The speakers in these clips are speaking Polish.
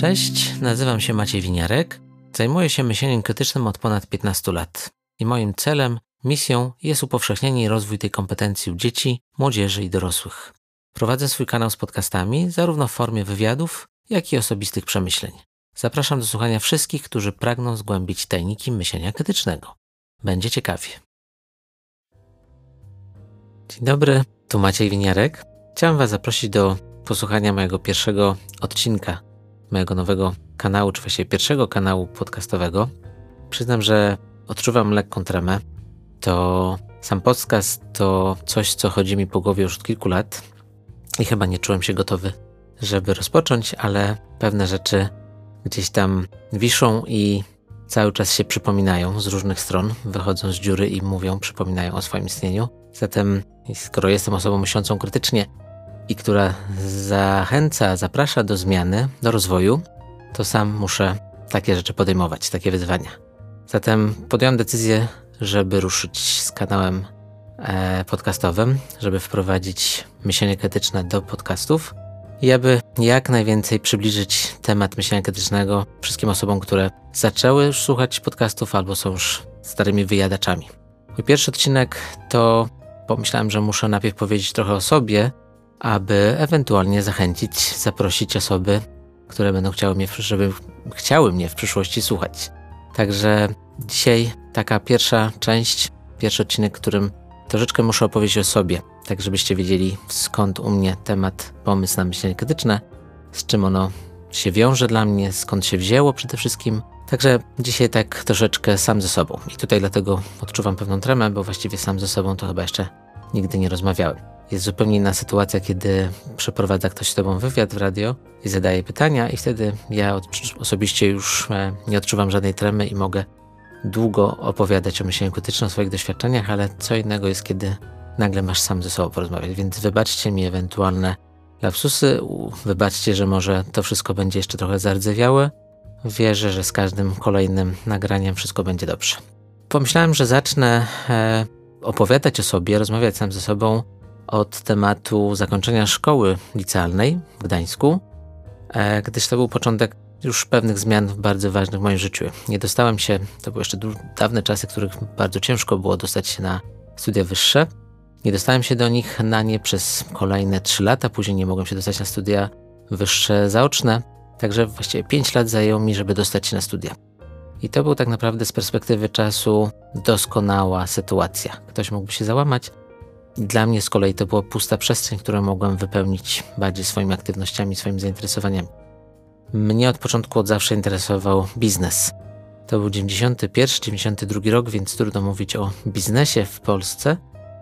Cześć, nazywam się Maciej Winiarek. Zajmuję się myśleniem krytycznym od ponad 15 lat. I moim celem, misją jest upowszechnienie i rozwój tej kompetencji u dzieci, młodzieży i dorosłych. Prowadzę swój kanał z podcastami, zarówno w formie wywiadów, jak i osobistych przemyśleń. Zapraszam do słuchania wszystkich, którzy pragną zgłębić tajniki myślenia krytycznego. Będzie ciekawie. Dzień dobry, tu Maciej Winiarek. Chciałem Was zaprosić do posłuchania mojego pierwszego odcinka mojego nowego kanału, czy właściwie pierwszego kanału podcastowego. Przyznam, że odczuwam lekką tremę. To sam podcast to coś, co chodzi mi po głowie już od kilku lat i chyba nie czułem się gotowy, żeby rozpocząć, ale pewne rzeczy gdzieś tam wiszą i cały czas się przypominają z różnych stron, wychodzą z dziury i mówią, przypominają o swoim istnieniu. Zatem, skoro jestem osobą myślącą krytycznie i która zachęca, zaprasza do zmiany, do rozwoju, to sam muszę takie rzeczy podejmować, takie wyzwania. Zatem podjąłem decyzję, żeby ruszyć z kanałem e, podcastowym, żeby wprowadzić myślenie krytyczne do podcastów i aby jak najwięcej przybliżyć temat myślenia krytycznego wszystkim osobom, które zaczęły już słuchać podcastów albo są już starymi wyjadaczami. Mój pierwszy odcinek to pomyślałem, że muszę najpierw powiedzieć trochę o sobie, aby ewentualnie zachęcić, zaprosić osoby, które będą chciały mnie, żeby chciały mnie w przyszłości słuchać. Także dzisiaj taka pierwsza część, pierwszy odcinek, którym troszeczkę muszę opowiedzieć o sobie, tak żebyście wiedzieli skąd u mnie temat, pomysł na myślenie krytyczne, z czym ono się wiąże dla mnie, skąd się wzięło przede wszystkim. Także dzisiaj tak troszeczkę sam ze sobą. I tutaj dlatego odczuwam pewną tremę, bo właściwie sam ze sobą to chyba jeszcze nigdy nie rozmawiałem. Jest zupełnie inna sytuacja, kiedy przeprowadza ktoś z tobą wywiad w radio i zadaje pytania, i wtedy ja osobiście już e, nie odczuwam żadnej tremy i mogę długo opowiadać o myśleniu krytycznym, o swoich doświadczeniach, ale co innego jest, kiedy nagle masz sam ze sobą porozmawiać. Więc wybaczcie mi ewentualne lapsusy, wybaczcie, że może to wszystko będzie jeszcze trochę zardzewiałe. Wierzę, że z każdym kolejnym nagraniem wszystko będzie dobrze. Pomyślałem, że zacznę e, opowiadać o sobie, rozmawiać sam ze sobą od tematu zakończenia szkoły licealnej w Gdańsku, e, gdyż to był początek już pewnych zmian bardzo ważnych w moim życiu. Nie dostałem się, to były jeszcze dawne czasy, w których bardzo ciężko było dostać się na studia wyższe. Nie dostałem się do nich na nie przez kolejne 3 lata, później nie mogłem się dostać na studia wyższe zaoczne, także właściwie 5 lat zajęło mi, żeby dostać się na studia. I to był tak naprawdę z perspektywy czasu doskonała sytuacja. Ktoś mógłby się załamać, dla mnie z kolei to była pusta przestrzeń, którą mogłem wypełnić bardziej swoimi aktywnościami, swoimi zainteresowaniami. Mnie od początku od zawsze interesował biznes. To był 91, 92 rok, więc trudno mówić o biznesie w Polsce,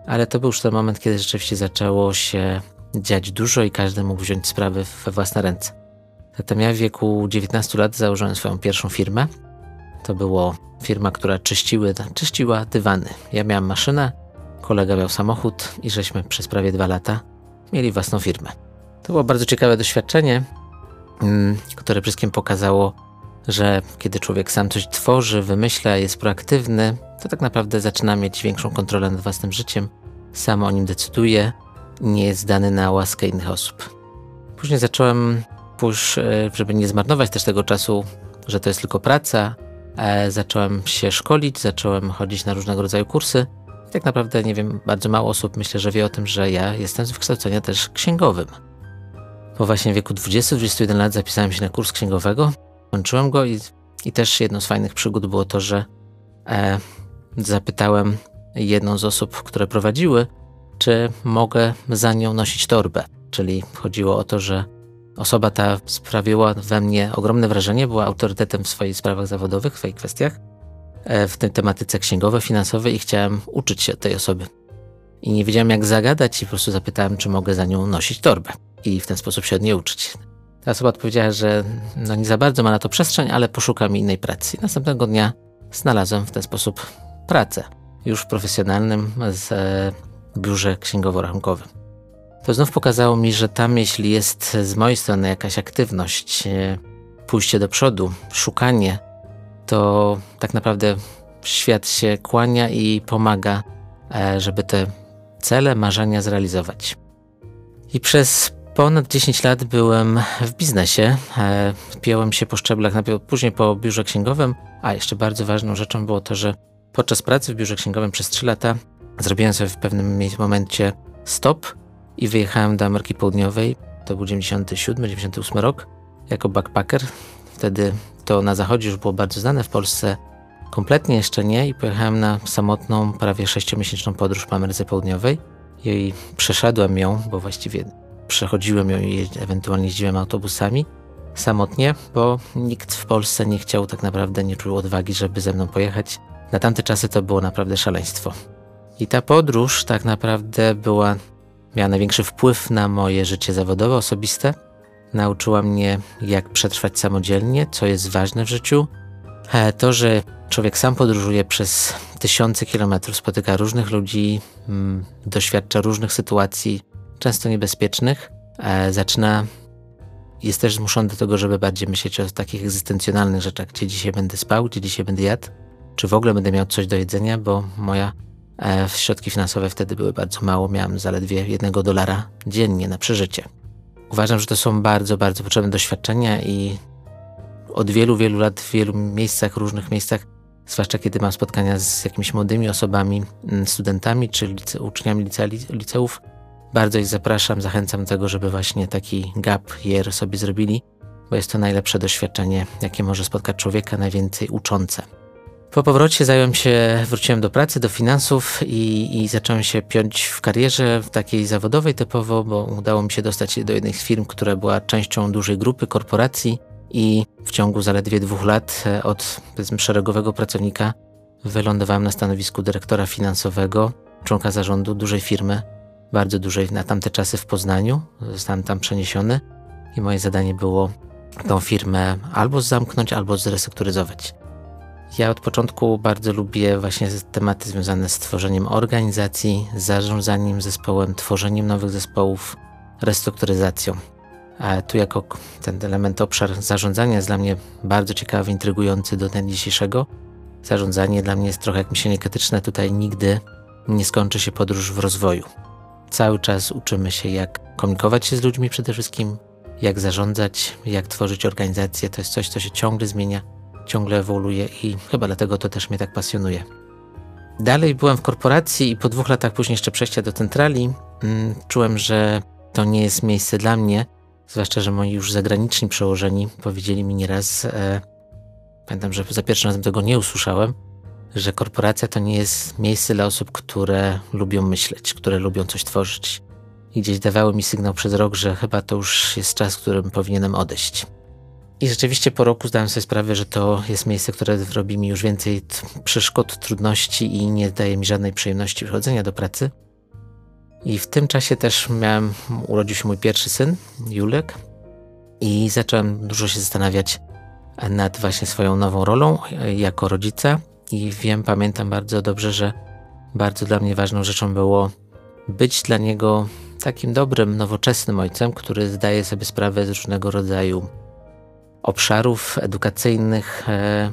ale to był już ten moment, kiedy rzeczywiście zaczęło się dziać dużo i każdy mógł wziąć sprawy we własne ręce. Zatem ja w wieku 19 lat założyłem swoją pierwszą firmę. To była firma, która czyściły, czyściła dywany. Ja miałem maszynę, Kolega miał samochód i żeśmy przez prawie dwa lata mieli własną firmę. To było bardzo ciekawe doświadczenie, mm, które wszystkim pokazało, że kiedy człowiek sam coś tworzy, wymyśla, jest proaktywny, to tak naprawdę zaczyna mieć większą kontrolę nad własnym życiem, sam o nim decyduje, nie jest zdany na łaskę innych osób. Później zacząłem, już, e, żeby nie zmarnować też tego czasu, że to jest tylko praca, e, zacząłem się szkolić, zacząłem chodzić na różnego rodzaju kursy tak naprawdę, nie wiem, bardzo mało osób myślę, że wie o tym, że ja jestem z wykształcenia też księgowym. Po właśnie wieku 20-21 lat zapisałem się na kurs księgowego, kończyłem go i, i też jedną z fajnych przygód było to, że e, zapytałem jedną z osób, które prowadziły, czy mogę za nią nosić torbę. Czyli chodziło o to, że osoba ta sprawiła we mnie ogromne wrażenie, była autorytetem w swoich sprawach zawodowych, w swoich kwestiach w tej tematyce księgowej, finansowej i chciałem uczyć się tej osoby. I nie wiedziałem jak zagadać i po prostu zapytałem, czy mogę za nią nosić torbę i w ten sposób się od niej uczyć. Ta osoba odpowiedziała, że no nie za bardzo ma na to przestrzeń, ale poszuka mi innej pracy. I następnego dnia znalazłem w ten sposób pracę, już w profesjonalnym z, e, biurze księgowo-rachunkowym. To znów pokazało mi, że tam, jeśli jest z mojej strony jakaś aktywność, e, pójście do przodu, szukanie to tak naprawdę świat się kłania i pomaga, e, żeby te cele, marzenia zrealizować. I przez ponad 10 lat byłem w biznesie. E, piąłem się po szczeblach, najpierw, później po biurze księgowym, a jeszcze bardzo ważną rzeczą było to, że podczas pracy w biurze księgowym przez 3 lata zrobiłem sobie w pewnym momencie stop i wyjechałem do Ameryki Południowej. To był 97-98 rok jako backpacker. Wtedy to na zachodzie już było bardzo znane, w Polsce kompletnie jeszcze nie i pojechałem na samotną, prawie 6-miesięczną podróż po Ameryce Południowej i przeszedłem ją, bo właściwie przechodziłem ją i ewentualnie jeździłem autobusami samotnie, bo nikt w Polsce nie chciał tak naprawdę, nie czuł odwagi, żeby ze mną pojechać. Na tamte czasy to było naprawdę szaleństwo. I ta podróż tak naprawdę była, miała największy wpływ na moje życie zawodowe, osobiste. Nauczyła mnie, jak przetrwać samodzielnie, co jest ważne w życiu. E, to, że człowiek sam podróżuje przez tysiące kilometrów, spotyka różnych ludzi, mm, doświadcza różnych sytuacji, często niebezpiecznych, e, zaczyna, jest też zmuszony do tego, żeby bardziej myśleć o takich egzystencjonalnych rzeczach, gdzie dzisiaj będę spał, gdzie dzisiaj będę jadł, czy w ogóle będę miał coś do jedzenia, bo moja e, środki finansowe wtedy były bardzo mało, miałem zaledwie jednego dolara dziennie na przeżycie. Uważam, że to są bardzo, bardzo potrzebne doświadczenia i od wielu, wielu lat w wielu miejscach, różnych miejscach, zwłaszcza kiedy mam spotkania z jakimiś młodymi osobami, mm, studentami czy lice, uczniami liceów, bardzo ich zapraszam, zachęcam do tego, żeby właśnie taki gap year sobie zrobili, bo jest to najlepsze doświadczenie, jakie może spotkać człowieka, najwięcej uczące. Po powrocie zająłem się, wróciłem do pracy, do finansów i, i zacząłem się piąć w karierze w takiej zawodowej typowo, bo udało mi się dostać do jednej z firm, która była częścią dużej grupy korporacji i w ciągu zaledwie dwóch lat e, od szeregowego pracownika wylądowałem na stanowisku dyrektora finansowego, członka zarządu dużej firmy, bardzo dużej na tamte czasy w Poznaniu. Zostałem tam przeniesiony i moje zadanie było tą firmę albo zamknąć, albo zrestrukturyzować. Ja od początku bardzo lubię właśnie tematy związane z tworzeniem organizacji, zarządzaniem zespołem, tworzeniem nowych zespołów, restrukturyzacją. A tu jako ten element, obszar zarządzania jest dla mnie bardzo ciekawy, intrygujący do dnia dzisiejszego. Zarządzanie dla mnie jest trochę jak myślenie krytyczne. Tutaj nigdy nie skończy się podróż w rozwoju. Cały czas uczymy się, jak komunikować się z ludźmi przede wszystkim, jak zarządzać, jak tworzyć organizacje. To jest coś, co się ciągle zmienia, ciągle ewoluuje i chyba dlatego to też mnie tak pasjonuje. Dalej byłem w korporacji i po dwóch latach później jeszcze przejścia do centrali mm, czułem, że to nie jest miejsce dla mnie, zwłaszcza, że moi już zagraniczni przełożeni powiedzieli mi nieraz, e, pamiętam, że za pierwszym razem tego nie usłyszałem, że korporacja to nie jest miejsce dla osób, które lubią myśleć, które lubią coś tworzyć. I gdzieś dawały mi sygnał przez rok, że chyba to już jest czas, w którym powinienem odejść. I rzeczywiście po roku zdałem sobie sprawę, że to jest miejsce, które robi mi już więcej przeszkód, trudności i nie daje mi żadnej przyjemności przychodzenia do pracy. I w tym czasie też miałem, urodził się mój pierwszy syn, Julek, i zacząłem dużo się zastanawiać nad właśnie swoją nową rolą jako rodzica. I wiem, pamiętam bardzo dobrze, że bardzo dla mnie ważną rzeczą było być dla niego takim dobrym, nowoczesnym ojcem, który zdaje sobie sprawę z różnego rodzaju obszarów edukacyjnych, e,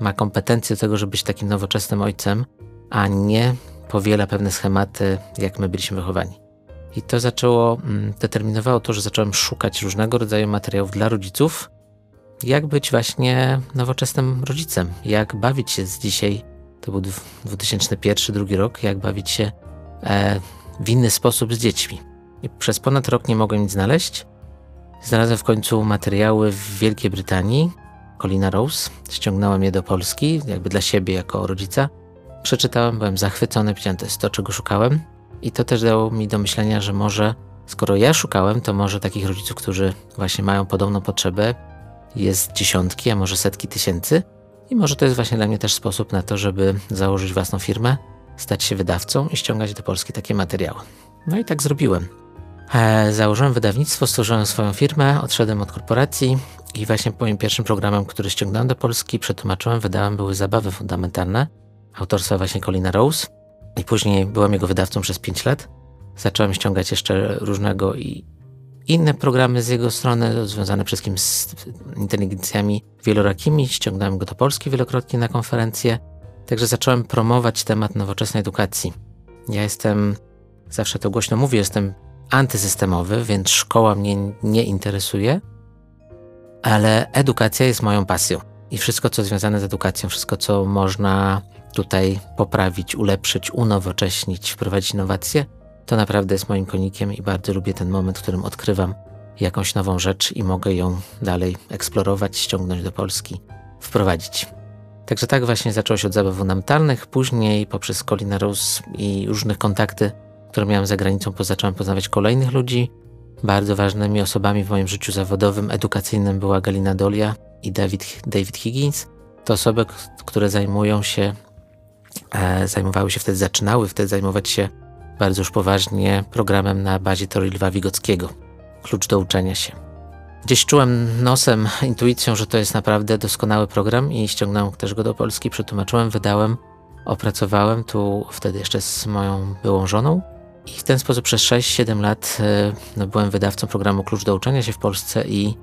ma kompetencje do tego, żeby być takim nowoczesnym ojcem, a nie powiela pewne schematy, jak my byliśmy wychowani. I to zaczęło, mm, determinowało to, że zacząłem szukać różnego rodzaju materiałów dla rodziców, jak być właśnie nowoczesnym rodzicem, jak bawić się z dzisiaj, to był 2001-2002 rok, jak bawić się e, w inny sposób z dziećmi. I przez ponad rok nie mogłem nic znaleźć. Znalazłem w końcu materiały w Wielkiej Brytanii, Colina Rose, ściągnąłem je do Polski, jakby dla siebie jako rodzica. Przeczytałem, byłem zachwycony, powiedziałem, to jest to, czego szukałem. I to też dało mi do myślenia, że może, skoro ja szukałem, to może takich rodziców, którzy właśnie mają podobną potrzebę, jest dziesiątki, a może setki tysięcy. I może to jest właśnie dla mnie też sposób na to, żeby założyć własną firmę, stać się wydawcą i ściągać do Polski takie materiały. No i tak zrobiłem. E, założyłem wydawnictwo, stworzyłem swoją firmę, odszedłem od korporacji i właśnie moim pierwszym programem, który ściągnąłem do Polski, przetłumaczyłem, wydałem, były zabawy fundamentalne autorstwa właśnie Colina Rose i później byłem jego wydawcą przez 5 lat. Zacząłem ściągać jeszcze różnego i inne programy z jego strony, związane wszystkim z inteligencjami wielorakimi. Ściągnąłem go do Polski wielokrotnie na konferencje. Także zacząłem promować temat nowoczesnej edukacji. Ja jestem, zawsze to głośno mówię, jestem antysystemowy, więc szkoła mnie nie interesuje, ale edukacja jest moją pasją. I wszystko, co związane z edukacją, wszystko, co można tutaj poprawić, ulepszyć, unowocześnić, wprowadzić innowacje, to naprawdę jest moim konikiem i bardzo lubię ten moment, w którym odkrywam jakąś nową rzecz i mogę ją dalej eksplorować, ściągnąć do Polski, wprowadzić. Także tak właśnie zaczęło się od zabaw fundamentalnych, później poprzez Colina Rose i różnych kontakty, które miałem za granicą, zacząłem poznawać kolejnych ludzi. Bardzo ważnymi osobami w moim życiu zawodowym, edukacyjnym była Galina Dolia i David, David Higgins. To osoby, które zajmują się, e, zajmowały się wtedy, zaczynały wtedy zajmować się bardzo już poważnie programem na bazie teorii Lwa Wigockiego. Klucz do uczenia się. Gdzieś czułem nosem, intuicją, że to jest naprawdę doskonały program i ściągnąłem też go do Polski, przetłumaczyłem, wydałem, opracowałem tu wtedy jeszcze z moją byłą żoną. I w ten sposób przez 6-7 lat e, no, byłem wydawcą programu Klucz do uczenia się w Polsce i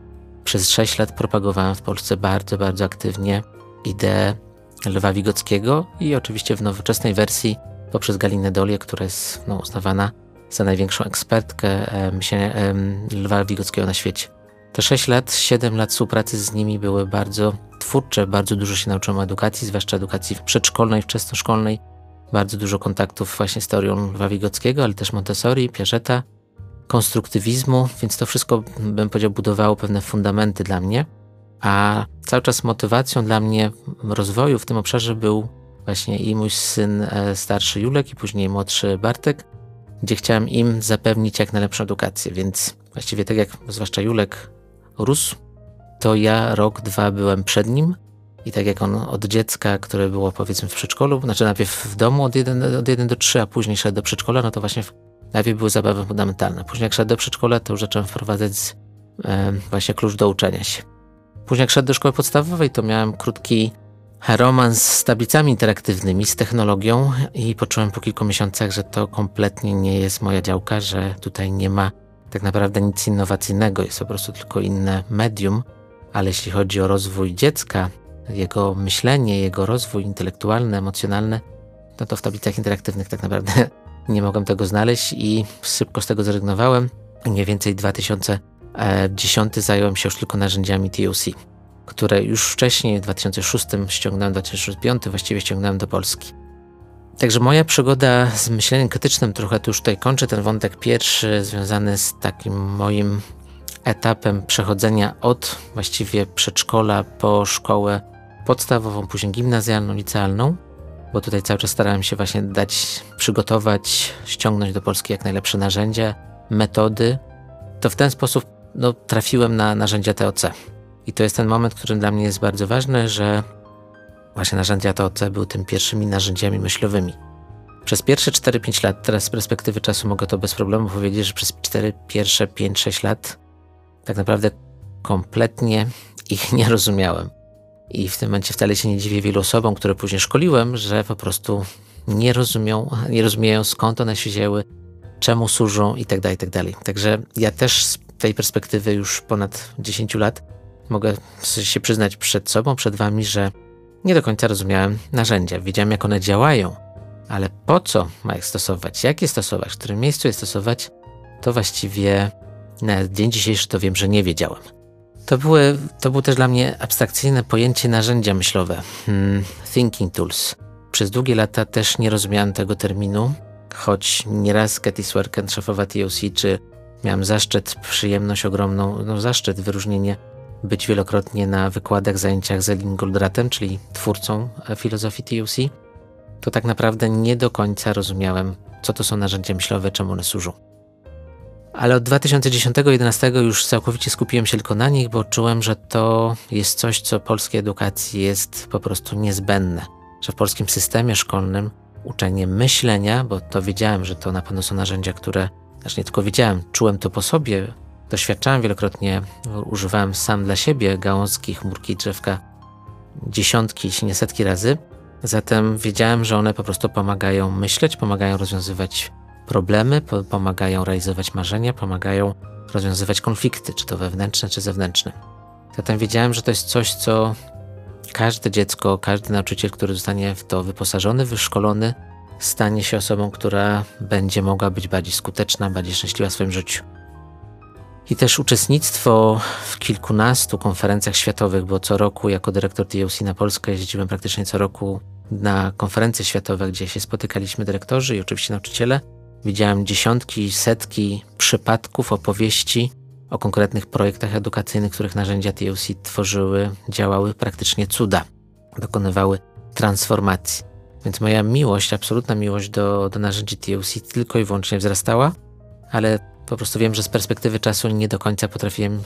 przez 6 lat propagowałem w Polsce bardzo, bardzo aktywnie ideę Lwa Wigockiego i oczywiście w nowoczesnej wersji poprzez Galinę Dolię, która jest no, uznawana za największą ekspertkę myślenia Lwa Wigockiego na świecie. Te 6 lat, 7 lat współpracy z nimi były bardzo twórcze, bardzo dużo się nauczyłem edukacji, zwłaszcza edukacji przedszkolnej, wczesnoszkolnej. Bardzo dużo kontaktów właśnie z teorią Lwa Wigockiego, ale też Montessori, Piageta, konstruktywizmu, więc to wszystko, bym powiedział, budowało pewne fundamenty dla mnie. A cały czas motywacją dla mnie rozwoju w tym obszarze był właśnie i mój syn e, starszy Julek i później młodszy Bartek, gdzie chciałem im zapewnić jak najlepszą edukację, więc właściwie tak jak zwłaszcza Julek rósł, to ja rok, dwa byłem przed nim i tak jak on od dziecka, które było powiedzmy w przedszkolu, znaczy najpierw w domu od 1, od 1 do 3, a później szedł do przedszkola, no to właśnie w, najpierw były zabawy fundamentalne. Później jak szedł do przedszkola, to już zacząłem wprowadzać e, właśnie klucz do uczenia się. Później jak szedł do szkoły podstawowej, to miałem krótki romans z tablicami interaktywnymi, z technologią i poczułem po kilku miesiącach, że to kompletnie nie jest moja działka, że tutaj nie ma tak naprawdę nic innowacyjnego, jest po prostu tylko inne medium, ale jeśli chodzi o rozwój dziecka, jego myślenie, jego rozwój intelektualny, emocjonalny, no to w tablicach interaktywnych tak naprawdę nie mogłem tego znaleźć i szybko z tego zrezygnowałem. Mniej więcej 2010 zająłem się już tylko narzędziami TOC które już wcześniej, w 2006 ściągnąłem, w 2005 właściwie ściągnąłem do Polski. Także moja przygoda z myśleniem krytycznym, trochę tu już tutaj kończę ten wątek pierwszy, związany z takim moim etapem przechodzenia od właściwie przedszkola po szkołę podstawową, później gimnazjalną, licealną, bo tutaj cały czas starałem się właśnie dać, przygotować, ściągnąć do Polski jak najlepsze narzędzia, metody, to w ten sposób no, trafiłem na narzędzia TOC. I to jest ten moment, który dla mnie jest bardzo ważny, że właśnie narzędzia TOC były tym pierwszymi narzędziami myślowymi. Przez pierwsze 4-5 lat, teraz z perspektywy czasu mogę to bez problemu powiedzieć, że przez 4 pierwsze 5-6 lat tak naprawdę kompletnie ich nie rozumiałem. I w tym momencie wcale się nie dziwię wielu osobom, które później szkoliłem, że po prostu nie rozumią, nie rozumieją skąd one się wzięły, czemu służą i tak dalej, tak. Także ja też z tej perspektywy już ponad 10 lat mogę się przyznać przed sobą, przed wami, że nie do końca rozumiałem narzędzia. Wiedziałem, jak one działają, ale po co ma je stosować, jak je stosować, w którym miejscu je stosować, to właściwie na dzień dzisiejszy to wiem, że nie wiedziałem. To, były, to było też dla mnie abstrakcyjne pojęcie narzędzia myślowe, hmm, thinking tools. Przez długie lata też nie rozumiałem tego terminu, choć nieraz Katy Swerken, szefowa TOC, czy miałem zaszczyt, przyjemność ogromną, no zaszczyt, wyróżnienie być wielokrotnie na wykładach, zajęciach z Elim Goldratem, czyli twórcą filozofii TUC, to tak naprawdę nie do końca rozumiałem, co to są narzędzia myślowe, czemu one służą. Ale od 2010-2011 już całkowicie skupiłem się tylko na nich, bo czułem, że to jest coś, co polskiej edukacji jest po prostu niezbędne. Że w polskim systemie szkolnym uczenie myślenia, bo to wiedziałem, że to na pewno są narzędzia, które, znaczy nie tylko wiedziałem, czułem to po sobie, Doświadczałem wielokrotnie, używałem sam dla siebie gałązki, chmurki, drzewka dziesiątki, jeśli nie setki razy. Zatem wiedziałem, że one po prostu pomagają myśleć, pomagają rozwiązywać problemy, po pomagają realizować marzenia, pomagają rozwiązywać konflikty, czy to wewnętrzne, czy zewnętrzne. Zatem wiedziałem, że to jest coś, co każde dziecko, każdy nauczyciel, który zostanie w to wyposażony, wyszkolony, stanie się osobą, która będzie mogła być bardziej skuteczna, bardziej szczęśliwa w swoim życiu. I też uczestnictwo w kilkunastu konferencjach światowych, bo co roku jako dyrektor TLC na Polskę jeździłem praktycznie co roku na konferencje światowe, gdzie się spotykaliśmy dyrektorzy i oczywiście nauczyciele. Widziałem dziesiątki, setki przypadków, opowieści o konkretnych projektach edukacyjnych, których narzędzia TLC tworzyły, działały praktycznie cuda, dokonywały transformacji. Więc moja miłość, absolutna miłość do, do narzędzi TLC tylko i wyłącznie wzrastała, ale po prostu wiem, że z perspektywy czasu nie do końca potrafiłem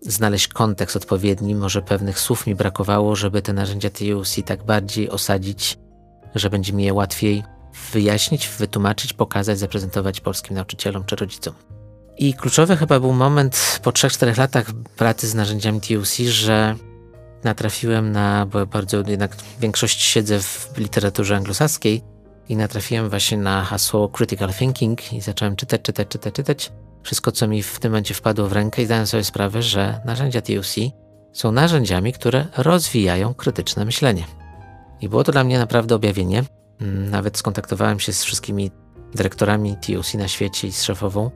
znaleźć kontekst odpowiedni. Może pewnych słów mi brakowało, żeby te narzędzia TUC tak bardziej osadzić, że będzie mi je łatwiej wyjaśnić, wytłumaczyć, pokazać, zaprezentować polskim nauczycielom czy rodzicom. I kluczowy chyba był moment po 3-4 latach pracy z narzędziami TUC, że natrafiłem na, bo bardzo jednak większość siedzę w literaturze anglosaskiej, i natrafiłem właśnie na hasło critical thinking i zacząłem czytać, czytać, czytać, czytać. Wszystko, co mi w tym momencie wpadło w rękę i zdałem sobie sprawę, że narzędzia TUC są narzędziami, które rozwijają krytyczne myślenie. I było to dla mnie naprawdę objawienie. Nawet skontaktowałem się z wszystkimi dyrektorami TUC na świecie i z szefową,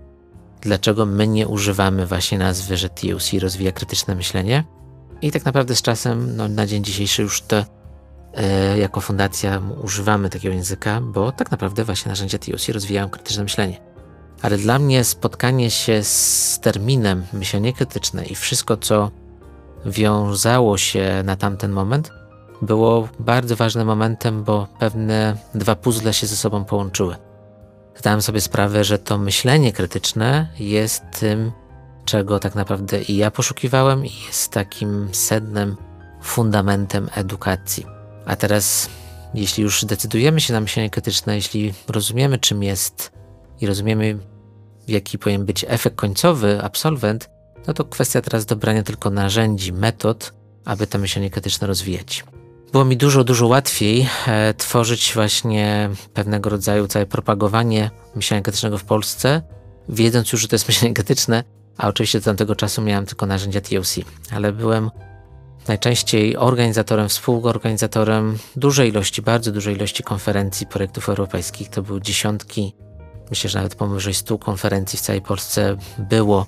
dlaczego my nie używamy właśnie nazwy, że TUC rozwija krytyczne myślenie. I tak naprawdę z czasem, no, na dzień dzisiejszy już te E, jako fundacja używamy takiego języka, bo tak naprawdę właśnie narzędzia TUC rozwijają krytyczne myślenie. Ale dla mnie spotkanie się z terminem myślenie krytyczne i wszystko, co wiązało się na tamten moment, było bardzo ważnym momentem, bo pewne dwa puzzle się ze sobą połączyły. Zdałem sobie sprawę, że to myślenie krytyczne jest tym, czego tak naprawdę i ja poszukiwałem, i jest takim sednem, fundamentem edukacji. A teraz, jeśli już decydujemy się na myślenie krytyczne, jeśli rozumiemy, czym jest i rozumiemy, jaki powinien być efekt końcowy, absolwent, no to kwestia teraz dobrania tylko narzędzi, metod, aby to myślenie krytyczne rozwijać. Było mi dużo, dużo łatwiej e, tworzyć właśnie pewnego rodzaju całe propagowanie myślenia krytycznego w Polsce, wiedząc już, że to jest myślenie krytyczne, a oczywiście do tamtego czasu miałem tylko narzędzia TOC, ale byłem najczęściej organizatorem, współorganizatorem dużej ilości, bardzo dużej ilości konferencji, projektów europejskich. To były dziesiątki, myślę, że nawet powyżej stu konferencji w całej Polsce było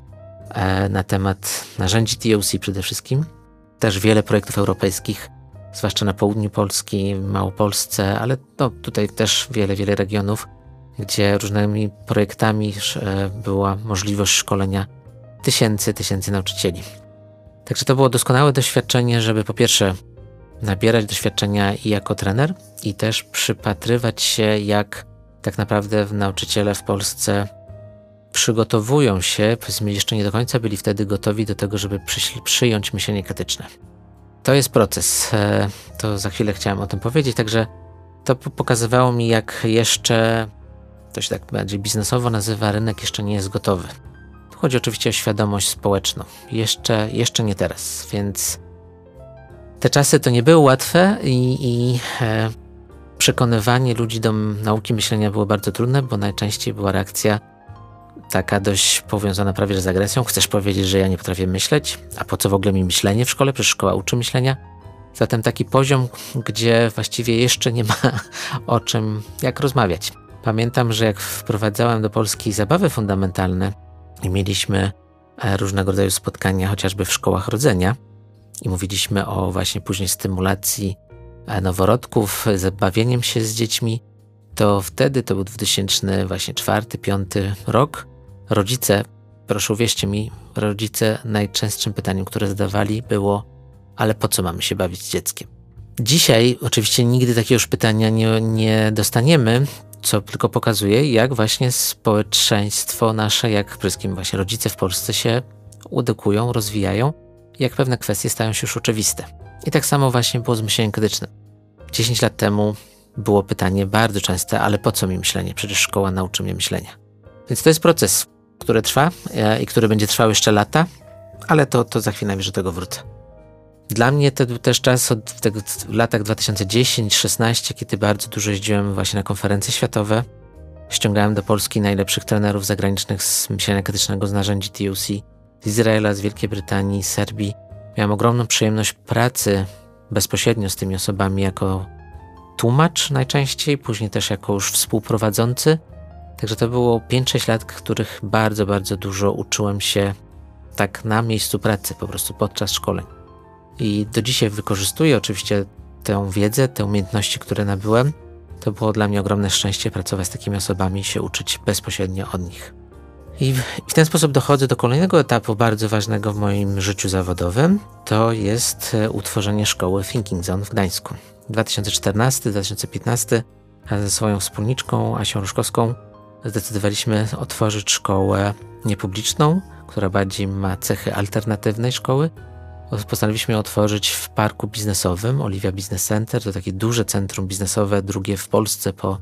e, na temat narzędzi TOC przede wszystkim. Też wiele projektów europejskich, zwłaszcza na południu Polski, Małopolsce, ale no, tutaj też wiele, wiele regionów, gdzie różnymi projektami e, była możliwość szkolenia tysięcy, tysięcy nauczycieli. Także to było doskonałe doświadczenie, żeby po pierwsze nabierać doświadczenia i jako trener, i też przypatrywać się, jak tak naprawdę nauczyciele w Polsce przygotowują się, powiedzmy, jeszcze nie do końca byli wtedy gotowi do tego, żeby przyjąć myślenie krytyczne. To jest proces. E, to za chwilę chciałem o tym powiedzieć, także to pokazywało mi, jak jeszcze, to się tak bardziej biznesowo nazywa, rynek jeszcze nie jest gotowy. Chodzi oczywiście o świadomość społeczną. Jeszcze, jeszcze nie teraz, więc te czasy to nie były łatwe i, i e, przekonywanie ludzi do nauki myślenia było bardzo trudne, bo najczęściej była reakcja taka dość powiązana prawie z agresją. Chcesz powiedzieć, że ja nie potrafię myśleć? A po co w ogóle mi myślenie w szkole? Przecież szkoła uczy myślenia. Zatem taki poziom, gdzie właściwie jeszcze nie ma o czym, jak rozmawiać. Pamiętam, że jak wprowadzałem do Polski zabawy fundamentalne, i mieliśmy e, różnego rodzaju spotkania, chociażby w szkołach rodzenia, i mówiliśmy o właśnie później stymulacji e, noworodków, zabawieniem się z dziećmi, to wtedy, to był 2000 właśnie czwarty, piąty rok, rodzice, proszę uwierzcie mi, rodzice najczęstszym pytaniem, które zadawali było, ale po co mamy się bawić z dzieckiem? Dzisiaj oczywiście nigdy takiego już pytania nie, nie dostaniemy, co tylko pokazuje, jak właśnie społeczeństwo nasze, jak przede wszystkim właśnie rodzice w Polsce się edukują, rozwijają, jak pewne kwestie stają się już oczywiste. I tak samo właśnie było z myśleniem krytycznym. 10 lat temu było pytanie bardzo częste, ale po co mi myślenie? Przecież szkoła nauczy mnie myślenia. Więc to jest proces, który trwa e, i który będzie trwał jeszcze lata, ale to, to za chwilę do tego wrócę. Dla mnie to był też czas od tego, w latach 2010-16, kiedy bardzo dużo jeździłem właśnie na konferencje światowe. Ściągałem do Polski najlepszych trenerów zagranicznych z myślenia krytycznego z narzędzi TUC z Izraela, z Wielkiej Brytanii, z Serbii. Miałem ogromną przyjemność pracy bezpośrednio z tymi osobami jako tłumacz najczęściej, później też jako już współprowadzący. Także to było 5-6 lat, których bardzo, bardzo dużo uczyłem się tak na miejscu pracy, po prostu podczas szkoleń. I do dzisiaj wykorzystuję oczywiście tę wiedzę, te umiejętności, które nabyłem. To było dla mnie ogromne szczęście pracować z takimi osobami się uczyć bezpośrednio od nich. I w, ten sposób dochodzę do kolejnego etapu bardzo ważnego w moim życiu zawodowym. To jest e, utworzenie szkoły Thinking Zone w Gdańsku. 2014-2015 ze swoją wspólniczką Asią Ruszkowską zdecydowaliśmy otworzyć szkołę niepubliczną, która bardziej ma cechy alternatywnej szkoły. Postanowiliśmy otworzyć w parku biznesowym Oliwia Business Center. To takie duże centrum biznesowe, drugie w Polsce po,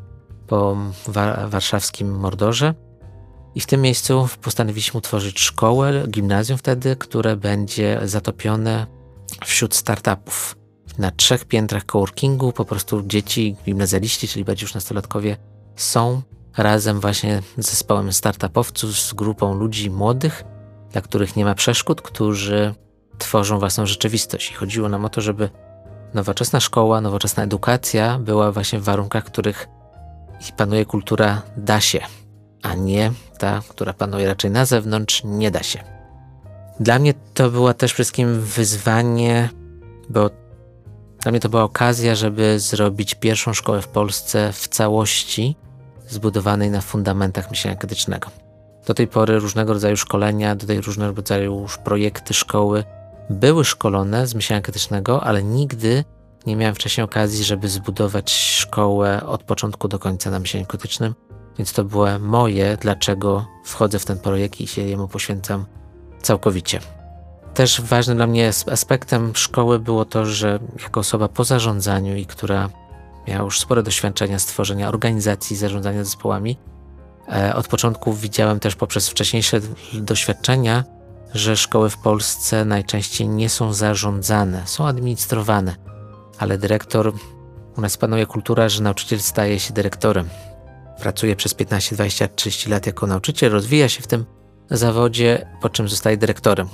po wa warszawskim Mordorze. I w tym miejscu postanowiliśmy utworzyć szkołę, gimnazjum wtedy, które będzie zatopione wśród startupów. Na trzech piętrach coworkingu po prostu dzieci, gimnazjaliści, czyli bardziej już nastolatkowie, są razem właśnie z zespołem startupowców, z grupą ludzi młodych, dla których nie ma przeszkód, którzy tworzą własną rzeczywistość. I chodziło nam o to, żeby nowoczesna szkoła, nowoczesna edukacja była właśnie w warunkach, w których panuje kultura da się, a nie ta, która panuje raczej na zewnątrz, nie da się. Dla mnie to była też wszystkim wyzwanie, bo dla mnie to była okazja, żeby zrobić pierwszą szkołę w Polsce w całości zbudowanej na fundamentach myślenia krytycznego. Do tej pory różnego rodzaju szkolenia, do tej różnego rodzaju projekty szkoły były szkolone z myślenia krytycznego, ale nigdy nie miałem wcześniej okazji, żeby zbudować szkołę od początku do końca na myśleniu krytycznym, więc to było moje, dlaczego wchodzę w ten projekt i się jemu poświęcam całkowicie. Też ważnym dla mnie aspektem szkoły było to, że jako osoba po zarządzaniu i która miała już spore doświadczenia z tworzenia organizacji, zarządzania zespołami, e, od początku widziałem też poprzez wcześniejsze doświadczenia, że szkoły w Polsce najczęściej nie są zarządzane, są administrowane, ale dyrektor, u nas panuje kultura, że nauczyciel staje się dyrektorem. Pracuje przez 15, 20, 30 lat jako nauczyciel, rozwija się w tym zawodzie, po czym zostaje dyrektorem,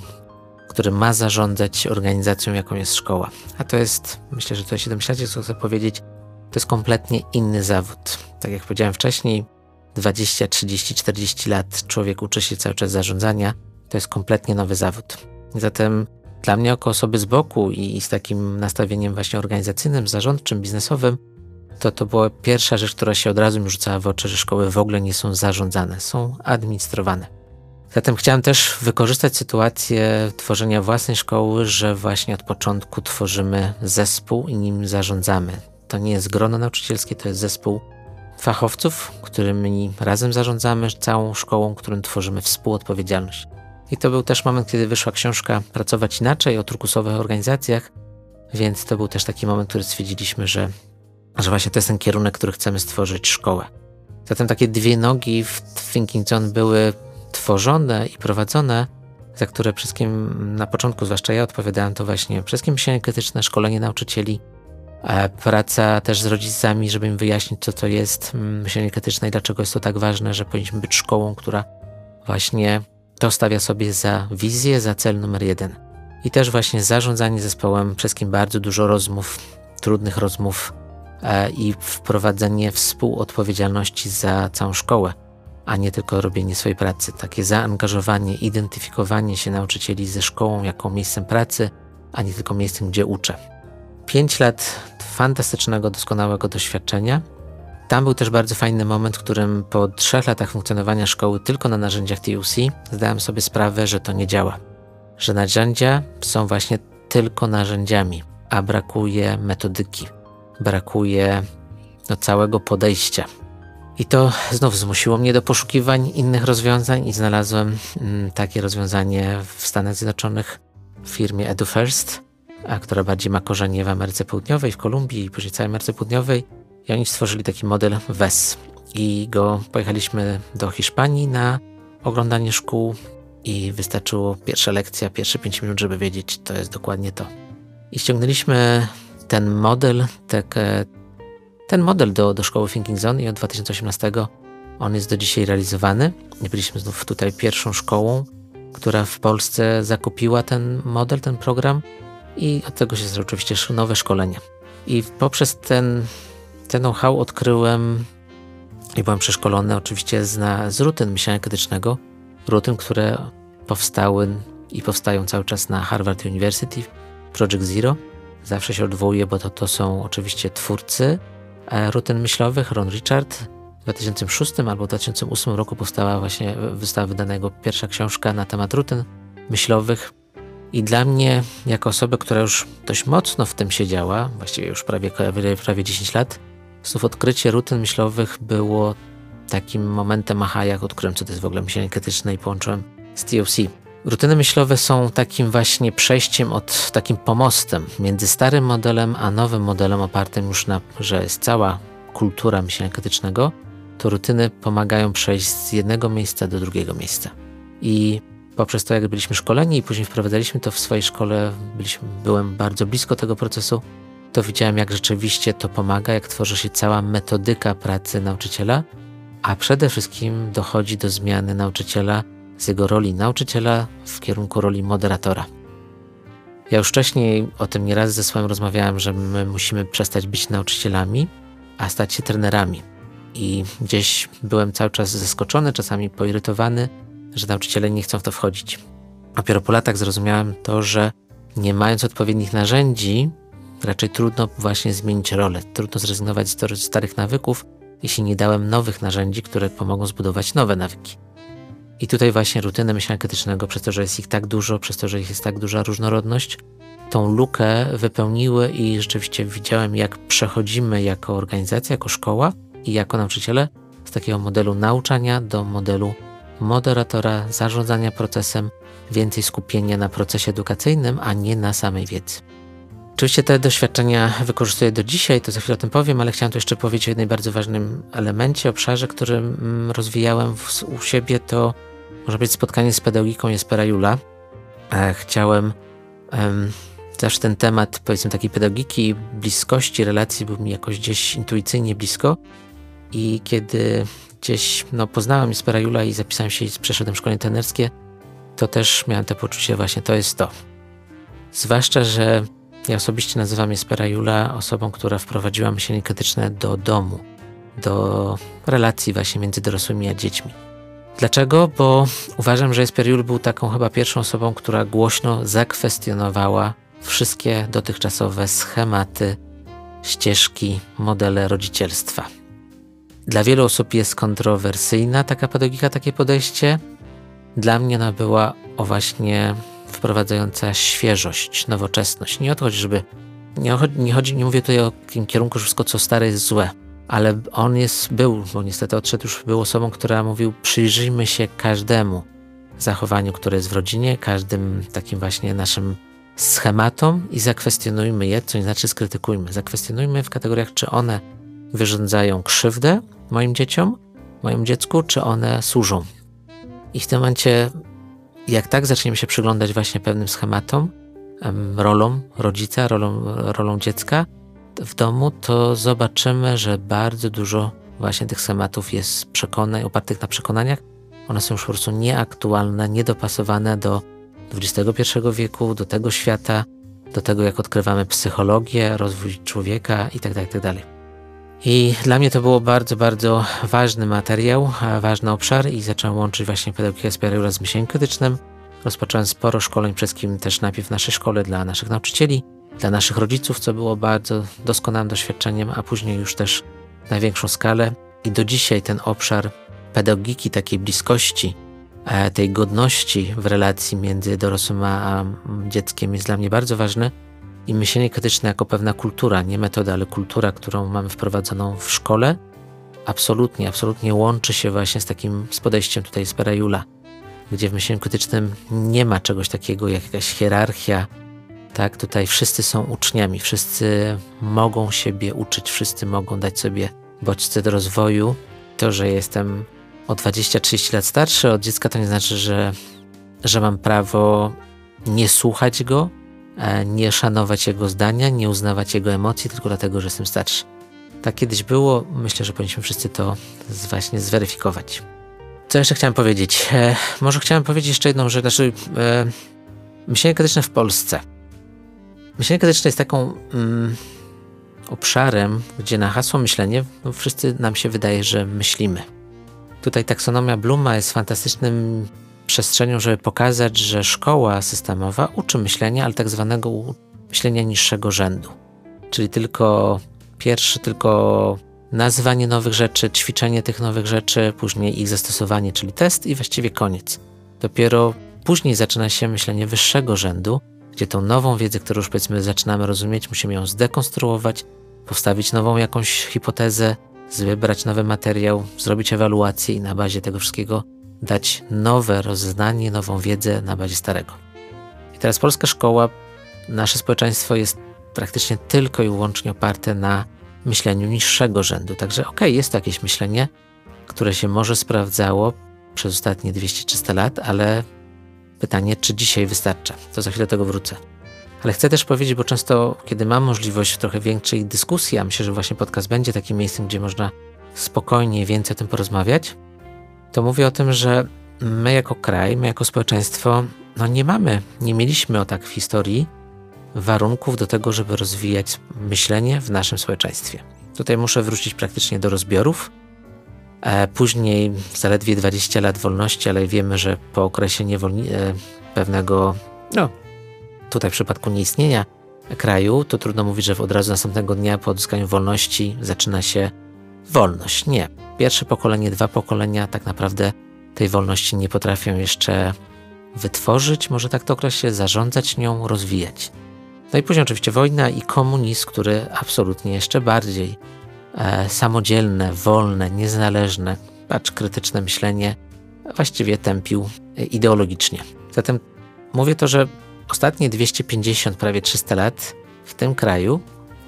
który ma zarządzać organizacją, jaką jest szkoła. A to jest, myślę, że to się domyślacie, co chcę powiedzieć, to jest kompletnie inny zawód. Tak jak powiedziałem wcześniej, 20, 30, 40 lat człowiek uczy się cały czas zarządzania, to jest kompletnie nowy zawód. Zatem dla mnie, jako osoby z boku i z takim nastawieniem właśnie organizacyjnym, zarządczym, biznesowym, to to była pierwsza rzecz, która się od razu mi rzucała w oczy, że szkoły w ogóle nie są zarządzane, są administrowane. Zatem chciałem też wykorzystać sytuację tworzenia własnej szkoły, że właśnie od początku tworzymy zespół i nim zarządzamy. To nie jest grono nauczycielskie, to jest zespół fachowców, którymi razem zarządzamy całą szkołą, którym tworzymy współodpowiedzialność. I to był też moment, kiedy wyszła książka Pracować inaczej o turkusowych organizacjach, więc to był też taki moment, który stwierdziliśmy, że, że właśnie to jest ten kierunek, który chcemy stworzyć szkołę. Zatem takie dwie nogi w Thinking Zone były tworzone i prowadzone, za które wszystkim na początku, zwłaszcza ja odpowiadałem, to właśnie wszystkim myślenie krytyczne, szkolenie nauczycieli, praca też z rodzicami, żeby im wyjaśnić, co to jest myślenie krytyczne i dlaczego jest to tak ważne, że powinniśmy być szkołą, która właśnie to stawia sobie za wizję, za cel numer jeden. I też właśnie zarządzanie zespołem, wszystkim bardzo dużo rozmów, trudnych rozmów e, i wprowadzenie współodpowiedzialności za całą szkołę, a nie tylko robienie swojej pracy. Takie zaangażowanie, identyfikowanie się nauczycieli ze szkołą jako miejscem pracy, a nie tylko miejscem, gdzie uczę. Pięć lat fantastycznego, doskonałego doświadczenia, tam był też bardzo fajny moment, w którym po trzech latach funkcjonowania szkoły tylko na narzędziach TUC zdałem sobie sprawę, że to nie działa. Że narzędzia są właśnie tylko narzędziami, a brakuje metodyki, brakuje no, całego podejścia. I to znów zmusiło mnie do poszukiwań innych rozwiązań i znalazłem mm, takie rozwiązanie w Stanach Zjednoczonych w firmie EduFirst, a która bardziej ma korzenie w Ameryce Południowej, w Kolumbii i później całej Ameryce Południowej i oni stworzyli taki model WES. I go pojechaliśmy do Hiszpanii na oglądanie szkół i wystarczyło pierwsza lekcja, pierwsze 5 minut, żeby wiedzieć, to jest dokładnie to. I ściągnęliśmy ten model, tak, ten model do, do szkoły Thinking Zone i od 2018 on jest do dzisiaj realizowany. Byliśmy znów tutaj pierwszą szkołą, która w Polsce zakupiła ten model, ten program i od tego się zaczęły oczywiście nowe szkolenia. I poprzez ten ten know-how odkryłem i byłem przeszkolony oczywiście z, na, z rutyn myślenia krytycznego, rutyn, które powstały i powstają cały czas na Harvard University, Project Zero. Zawsze się odwołuję, bo to, to są oczywiście twórcy e, rutyn myślowych, Ron Richard. W 2006 albo 2008 roku powstała właśnie, została wydana jego pierwsza książka na temat rutyn myślowych. I dla mnie, jako osoby, która już dość mocno w tym siedziała, właściwie już prawie, prawie 10 lat, znów odkrycie rutyn myślowych było takim momentem aha, jak odkryłem, co to jest w ogóle myślenie krytyczne i połączyłem z TOC. Rutyny myślowe są takim właśnie przejściem od takim pomostem między starym modelem a nowym modelem opartym już na, że jest cała kultura myślenia krytycznego, to rutyny pomagają przejść z jednego miejsca do drugiego miejsca. I poprzez to, jak byliśmy szkoleni i później wprowadzaliśmy to w swojej szkole, byliśmy, byłem bardzo blisko tego procesu, to widziałem, jak rzeczywiście to pomaga, jak tworzy się cała metodyka pracy nauczyciela, a przede wszystkim dochodzi do zmiany nauczyciela z jego roli nauczyciela w kierunku roli moderatora. Ja już wcześniej o tym nieraz ze swoim rozmawiałem, że my musimy przestać być nauczycielami, a stać się trenerami. I gdzieś byłem cały czas zaskoczony, czasami poirytowany, że nauczyciele nie chcą w to wchodzić. Dopiero po latach zrozumiałem to, że nie mając odpowiednich narzędzi, raczej trudno właśnie zmienić rolę, trudno zrezygnować z starych nawyków, jeśli nie dałem nowych narzędzi, które pomogą zbudować nowe nawyki. I tutaj właśnie rutyny myślenia krytycznego, przez to, że jest ich tak dużo, przez to, że jest tak duża różnorodność, tą lukę wypełniły i rzeczywiście widziałem, jak przechodzimy jako organizacja, jako szkoła i jako nauczyciele z takiego modelu nauczania do modelu moderatora, zarządzania procesem, więcej skupienia na procesie edukacyjnym, a nie na samej wiedzy. Oczywiście te doświadczenia wykorzystuję do dzisiaj, to za chwilę o tym powiem, ale chciałem tu jeszcze powiedzieć o jednym bardzo ważnym elemencie, obszarze, który mm, rozwijałem w, u siebie, to może być spotkanie z pedagogiką Jespera Jula. E, chciałem um, zawsze ten temat, powiedzmy, takiej pedagogiki, bliskości, relacji był mi jakoś gdzieś intuicyjnie blisko. I kiedy gdzieś no, poznałem Jespera Jula i zapisałem się i przeszedłem szkolenie trenerskie, to też miałem to poczucie, właśnie to jest to. Zwłaszcza, że ja osobiście nazywam Jespera Jula osobą, która wprowadziła myślenie krytyczne do domu, do relacji właśnie między dorosłymi a dziećmi. Dlaczego? Bo uważam, że Jesper Jul był taką chyba pierwszą osobą, która głośno zakwestionowała wszystkie dotychczasowe schematy, ścieżki, modele rodzicielstwa. Dla wielu osób jest kontrowersyjna taka pedagogika, takie podejście. Dla mnie ona była o właśnie wprowadzająca świeżość, nowoczesność. Nie odchodzi, żeby. Nie, nie, chodzi, nie mówię tutaj o tym kierunku, że wszystko co stare jest złe ale on jest, był, bo niestety odszedł już, był osobą, która mówił, przyjrzyjmy się każdemu zachowaniu, które jest w rodzinie, każdym takim właśnie naszym schematom i zakwestionujmy je, co nie znaczy skrytykujmy. Zakwestionujmy w kategoriach, czy one wyrządzają krzywdę moim dzieciom, mojemu dziecku, czy one służą. I w tym momencie, jak tak zaczniemy się przyglądać właśnie pewnym schematom, rolą rodzica, rolą, rolą dziecka, w domu, to zobaczymy, że bardzo dużo właśnie tych schematów jest przekonań, opartych na przekonaniach. One są już po prostu nieaktualne, niedopasowane do XXI wieku, do tego świata, do tego, jak odkrywamy psychologię, rozwój człowieka itd. Tak itd. I dla mnie to było bardzo, bardzo ważny materiał, ważny obszar i zacząłem łączyć właśnie pedagogikę z z myśleniem krytycznym. Rozpocząłem sporo szkoleń, przede wszystkim też najpierw w naszej szkole dla naszych nauczycieli, dla naszych rodziców, co było bardzo doskonałym doświadczeniem, a później już też na większą skalę. I do dzisiaj ten obszar pedagogiki, takiej bliskości, e, tej godności w relacji między dorosłym a dzieckiem jest dla mnie bardzo ważny. I myślenie krytyczne jako pewna kultura, nie metoda, ale kultura, którą mamy wprowadzoną w szkole, absolutnie, absolutnie łączy się właśnie z takim z podejściem tutaj z Perajula, gdzie w myśleniu krytycznym nie ma czegoś takiego jak jakaś hierarchia, tak, tutaj wszyscy są uczniami, wszyscy mogą siebie uczyć, wszyscy mogą dać sobie bodźce do rozwoju. To, że jestem o 20-30 lat starszy od dziecka, to nie znaczy, że, że mam prawo nie słuchać go, nie szanować jego zdania, nie uznawać jego emocji, tylko dlatego, że jestem starszy. Tak kiedyś było, myślę, że powinniśmy wszyscy to właśnie zweryfikować. Co jeszcze chciałem powiedzieć? E, może chciałem powiedzieć jeszcze jedną rzecz, znaczy e, myślenie krytyczne w Polsce. Myślenie krytyczne jest taką mm, obszarem, gdzie na hasło myślenie no wszyscy nam się wydaje, że myślimy. Tutaj taksonomia Bluma jest fantastycznym przestrzenią, żeby pokazać, że szkoła systemowa uczy myślenia, ale tak zwanego myślenia niższego rzędu. Czyli tylko pierwszy, tylko nazwanie nowych rzeczy, ćwiczenie tych nowych rzeczy, później ich zastosowanie, czyli test i właściwie koniec. Dopiero później zaczyna się myślenie wyższego rzędu, gdzie tą nową wiedzę, którą już powiedzmy zaczynamy rozumieć, musimy ją zdekonstruować, postawić nową jakąś hipotezę, wybrać nowy materiał, zrobić ewaluację i na bazie tego wszystkiego dać nowe rozeznanie, nową wiedzę na bazie starego. I teraz polska szkoła, nasze społeczeństwo jest praktycznie tylko i wyłącznie oparte na myśleniu niższego rzędu. Także okej, okay, jest to jakieś myślenie, które się może sprawdzało przez ostatnie 200-300 lat, ale pytanie, czy dzisiaj wystarcza. To za chwilę do tego wrócę. Ale chcę też powiedzieć, bo często, kiedy mam możliwość trochę większej dyskusji, a myślę, że właśnie podcast będzie takim miejscem, gdzie można spokojnie więcej o tym porozmawiać, to mówię o tym, że my jako kraj, my jako społeczeństwo, no nie mamy, nie mieliśmy o tak w historii warunków do tego, żeby rozwijać myślenie w naszym społeczeństwie. Tutaj muszę wrócić praktycznie do rozbiorów. E, później zaledwie 20 lat wolności, ale wiemy, że po okresie niewolni- e, pewnego, no tutaj w przypadku nieistnienia kraju, to trudno mówić, że od razu następnego dnia po odzyskaniu wolności zaczyna się wolność. Nie. Pierwsze pokolenie, dwa pokolenia tak naprawdę tej wolności nie potrafią jeszcze wytworzyć, może tak to określę, zarządzać nią, rozwijać. No i później oczywiście wojna i komunizm, który absolutnie jeszcze bardziej e, samodzielne, wolne, niezależne, patrz krytyczne myślenie właściwie tępił e, ideologicznie. Zatem mówię to, że ostatnie 250, prawie 300 lat w tym kraju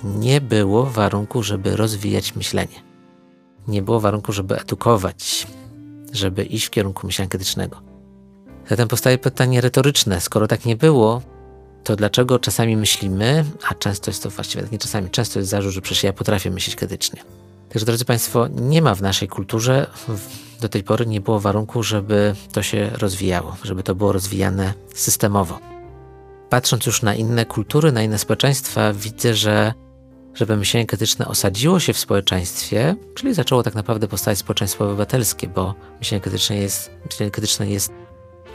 nie było warunku, żeby rozwijać myślenie. Nie było warunku, żeby edukować, żeby iść w kierunku myślenia krytycznego. Zatem powstaje pytanie retoryczne: skoro tak nie było, to dlaczego czasami myślimy, a często jest to właściwie nie czasami, często jest zarzut, że przecież ja potrafię myśleć krytycznie. Także drodzy Państwo, nie ma w naszej kulturze, do tej pory nie było warunku, żeby to się rozwijało, żeby to było rozwijane systemowo. Patrząc już na inne kultury, na inne społeczeństwa, widzę, że żeby myślenie krytyczne osadziło się w społeczeństwie, czyli zaczęło tak naprawdę powstać społeczeństwo obywatelskie, bo myślenie krytyczne jest, myślenie krytyczne jest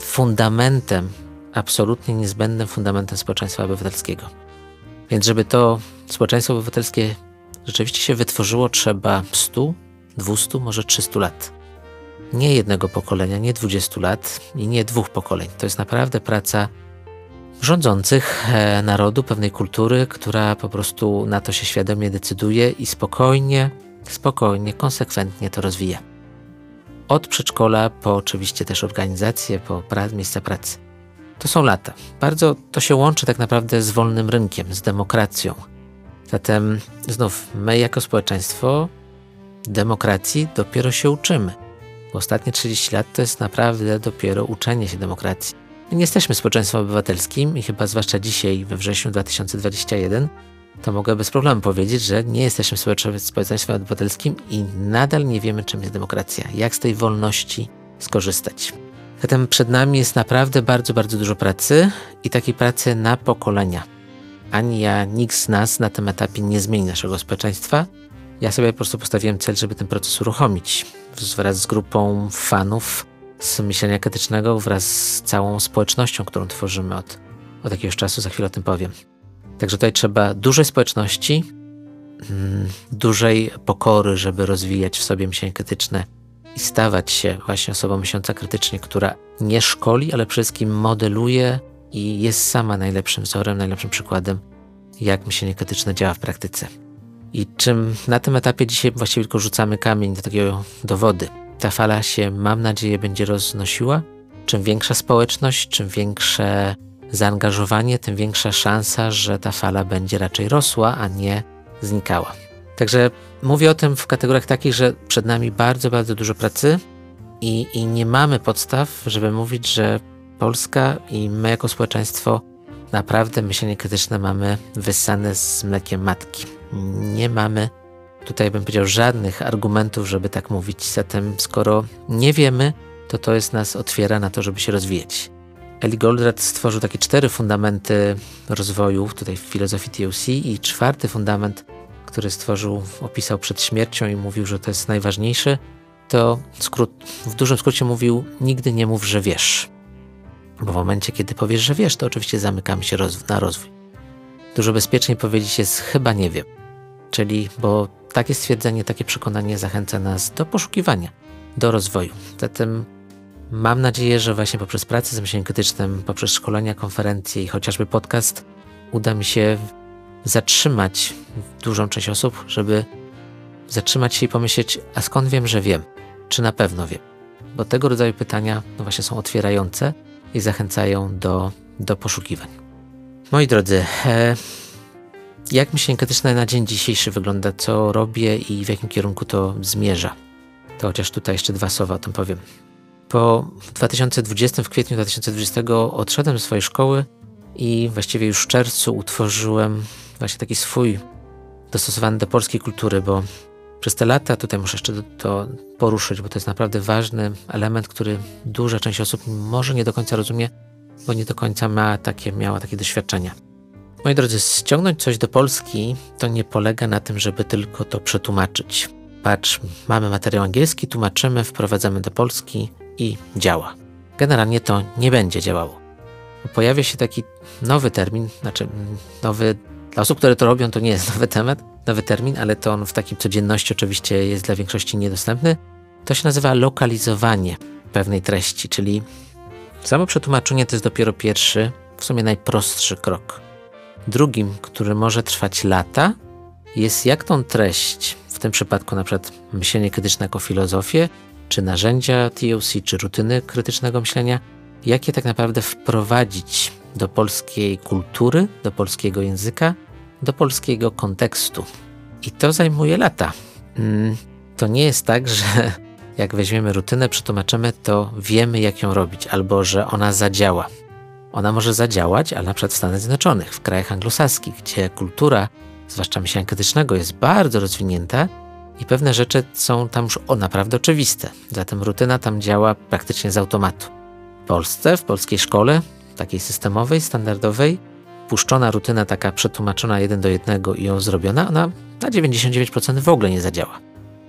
fundamentem absolutnie niezbędnym fundamentem społeczeństwa obywatelskiego. Więc żeby to społeczeństwo obywatelskie rzeczywiście się wytworzyło, trzeba 100, 200, może 300 lat. Nie jednego pokolenia, nie 20 lat i nie dwóch pokoleń. To jest naprawdę praca rządzących e, narodu, pewnej kultury, która po prostu na to się świadomie decyduje i spokojnie, spokojnie, konsekwentnie to rozwija. Od przedszkola po oczywiście też organizacje, po pra miejsca pracy. To są lata. Bardzo to się łączy tak naprawdę z wolnym rynkiem, z demokracją. Zatem znów my jako społeczeństwo demokracji dopiero się uczymy. Bo ostatnie 30 lat to jest naprawdę dopiero uczenie się demokracji. Nie jesteśmy społeczeństwem obywatelskim i chyba zwłaszcza dzisiaj, we wrześniu 2021, to mogę bez problemu powiedzieć, że nie jesteśmy społeczeństwem obywatelskim i nadal nie wiemy, czym jest demokracja, jak z tej wolności skorzystać. Zatem przed nami jest naprawdę bardzo, bardzo dużo pracy i takiej pracy na pokolenia. Ani ja, nikt z nas na tym etapie nie zmieni naszego społeczeństwa. Ja sobie po prostu postawiłem cel, żeby ten proces uruchomić wraz z grupą fanów z myślenia krytycznego, wraz z całą społecznością, którą tworzymy od, od jakiegoś czasu, za chwilę o tym powiem. Także tutaj trzeba dużej społeczności, mm, dużej pokory, żeby rozwijać w sobie myślenie krytyczne i stawać się właśnie osobą myśląca krytycznie, która nie szkoli, ale przede wszystkim modeluje i jest sama najlepszym wzorem, najlepszym przykładem, jak myślenie krytyczne działa w praktyce. I czym na tym etapie dzisiaj właściwie tylko rzucamy kamień do takiego do wody. Ta fala się, mam nadzieję, będzie roznosiła. Czym większa społeczność, czym większe zaangażowanie, tym większa szansa, że ta fala będzie raczej rosła, a nie znikała. Także mówię o tym w kategoriach takich, że przed nami bardzo, bardzo dużo pracy i, i nie mamy podstaw, żeby mówić, że Polska i my jako społeczeństwo naprawdę myślenie krytyczne mamy wyssane z mlekiem matki. Nie mamy tutaj, bym powiedział, żadnych argumentów, żeby tak mówić. Zatem, skoro nie wiemy, to to jest nas otwiera na to, żeby się rozwijać. Eli Goldratt stworzył takie cztery fundamenty rozwoju tutaj w filozofii TOC i czwarty fundament który stworzył, opisał przed śmiercią i mówił, że to jest najważniejsze, to skrót, w dużym skrócie mówił: Nigdy nie mów, że wiesz. Bo w momencie, kiedy powiesz, że wiesz, to oczywiście zamykamy się na rozwój. Dużo bezpieczniej powiedzieć jest chyba nie wiem. Czyli, bo takie stwierdzenie, takie przekonanie zachęca nas do poszukiwania, do rozwoju. Zatem mam nadzieję, że właśnie poprzez pracę z myśleniem krytycznym, poprzez szkolenia, konferencje i chociażby podcast uda mi się zatrzymać dużą część osób, żeby zatrzymać się i pomyśleć, a skąd wiem, że wiem? Czy na pewno wiem? Bo tego rodzaju pytania no właśnie są otwierające i zachęcają do, do poszukiwań. Moi drodzy, e, jak myślenie krytyczne na dzień dzisiejszy wygląda, co robię i w jakim kierunku to zmierza? To chociaż tutaj jeszcze dwa słowa o tym powiem. Po 2020, w kwietniu 2020 odszedłem ze swojej szkoły i właściwie już w czerwcu utworzyłem właśnie taki swój dostosowany do polskiej kultury, bo przez te lata, tutaj muszę jeszcze to poruszyć, bo to jest naprawdę ważny element, który duża część osób może nie do końca rozumie, bo nie do końca ma takie, miała takie doświadczenia. Moi drodzy, ściągnąć coś do Polski to nie polega na tym, żeby tylko to przetłumaczyć. Patrz, mamy materiał angielski, tłumaczymy, wprowadzamy do Polski i działa. Generalnie to nie będzie działało. Pojawia się taki nowy termin, znaczy nowy dla osób, które to robią, to nie jest nowy temat, nowy termin, ale to on w takim codzienności oczywiście jest dla większości niedostępny. To się nazywa lokalizowanie pewnej treści, czyli samo przetłumaczenie to jest dopiero pierwszy, w sumie najprostszy krok. Drugim, który może trwać lata, jest jak tą treść, w tym przypadku na przykład myślenie krytyczne jako filozofię, czy narzędzia TOC, czy rutyny krytycznego myślenia, jak je tak naprawdę wprowadzić do polskiej kultury, do polskiego języka, do polskiego kontekstu. I to zajmuje lata. Mm, to nie jest tak, że jak weźmiemy rutynę, przetłumaczymy, to wiemy, jak ją robić, albo że ona zadziała. Ona może zadziałać, ale na przykład w Stanach Zjednoczonych, w krajach anglosaskich, gdzie kultura, zwłaszcza myślenia krytycznego, jest bardzo rozwinięta i pewne rzeczy są tam już o, naprawdę oczywiste. Zatem rutyna tam działa praktycznie z automatu. W Polsce, w polskiej szkole, takiej systemowej, standardowej, puszczona rutyna taka przetłumaczona jeden do jednego i ją zrobiona, ona na 99% w ogóle nie zadziała.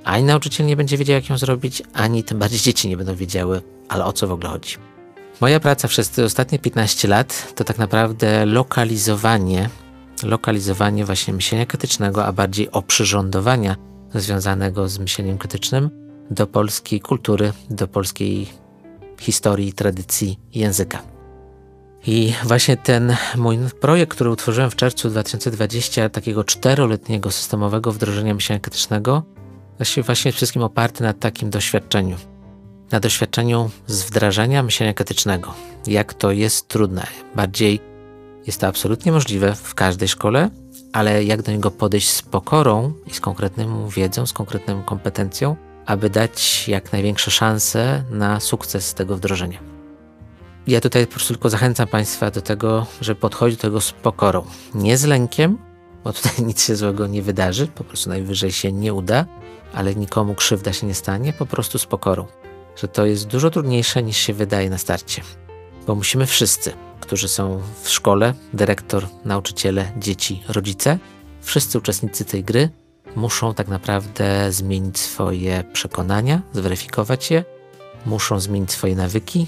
Ani nauczyciel nie będzie wiedział, jak ją zrobić, ani tym bardziej dzieci nie będą wiedziały, ale o co w ogóle chodzi. Moja praca przez te ostatnie 15 lat to tak naprawdę lokalizowanie, lokalizowanie właśnie myślenia krytycznego, a bardziej oprzyrządowania związanego z myśleniem krytycznym do polskiej kultury, do polskiej historii, tradycji, języka. I właśnie ten mój projekt, który utworzyłem w czerwcu 2020, takiego czteroletniego systemowego wdrożenia myślenia krytycznego, właśnie wszystkim oparty na takim doświadczeniu. Na doświadczeniu z wdrażania myślenia krytycznego. Jak to jest trudne. Bardziej jest to absolutnie możliwe w każdej szkole, ale jak do niego podejść z pokorą i z konkretną wiedzą, z konkretną kompetencją, aby dać jak największe szanse na sukces tego wdrożenia. Ja tutaj po prostu tylko zachęcam Państwa do tego, żeby podchodzić do tego z pokorą. Nie z lękiem, bo tutaj nic się złego nie wydarzy, po prostu najwyżej się nie uda, ale nikomu krzywda się nie stanie, po prostu z pokorą. Że to jest dużo trudniejsze niż się wydaje na starcie. Bo musimy wszyscy, którzy są w szkole, dyrektor, nauczyciele, dzieci, rodzice, wszyscy uczestnicy tej gry muszą tak naprawdę zmienić swoje przekonania, zweryfikować je, muszą zmienić swoje nawyki,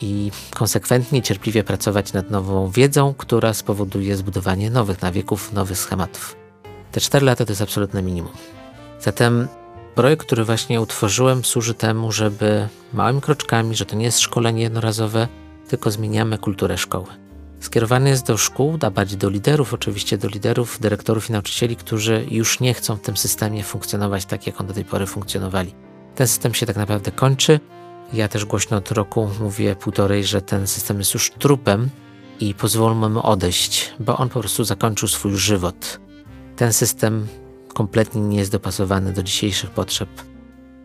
i konsekwentnie, cierpliwie pracować nad nową wiedzą, która spowoduje zbudowanie nowych nawyków, nowych schematów. Te 4 lata to jest absolutne minimum. Zatem projekt, który właśnie utworzyłem, służy temu, żeby małymi kroczkami, że to nie jest szkolenie jednorazowe, tylko zmieniamy kulturę szkoły. Skierowany jest do szkół, a bardziej do liderów, oczywiście do liderów, dyrektorów i nauczycieli, którzy już nie chcą w tym systemie funkcjonować tak, jak on do tej pory funkcjonowali. Ten system się tak naprawdę kończy ja też głośno od roku mówię półtorej, że ten system jest już trupem i pozwólmy mu odejść, bo on po prostu zakończył swój żywot. Ten system kompletnie nie jest dopasowany do dzisiejszych potrzeb,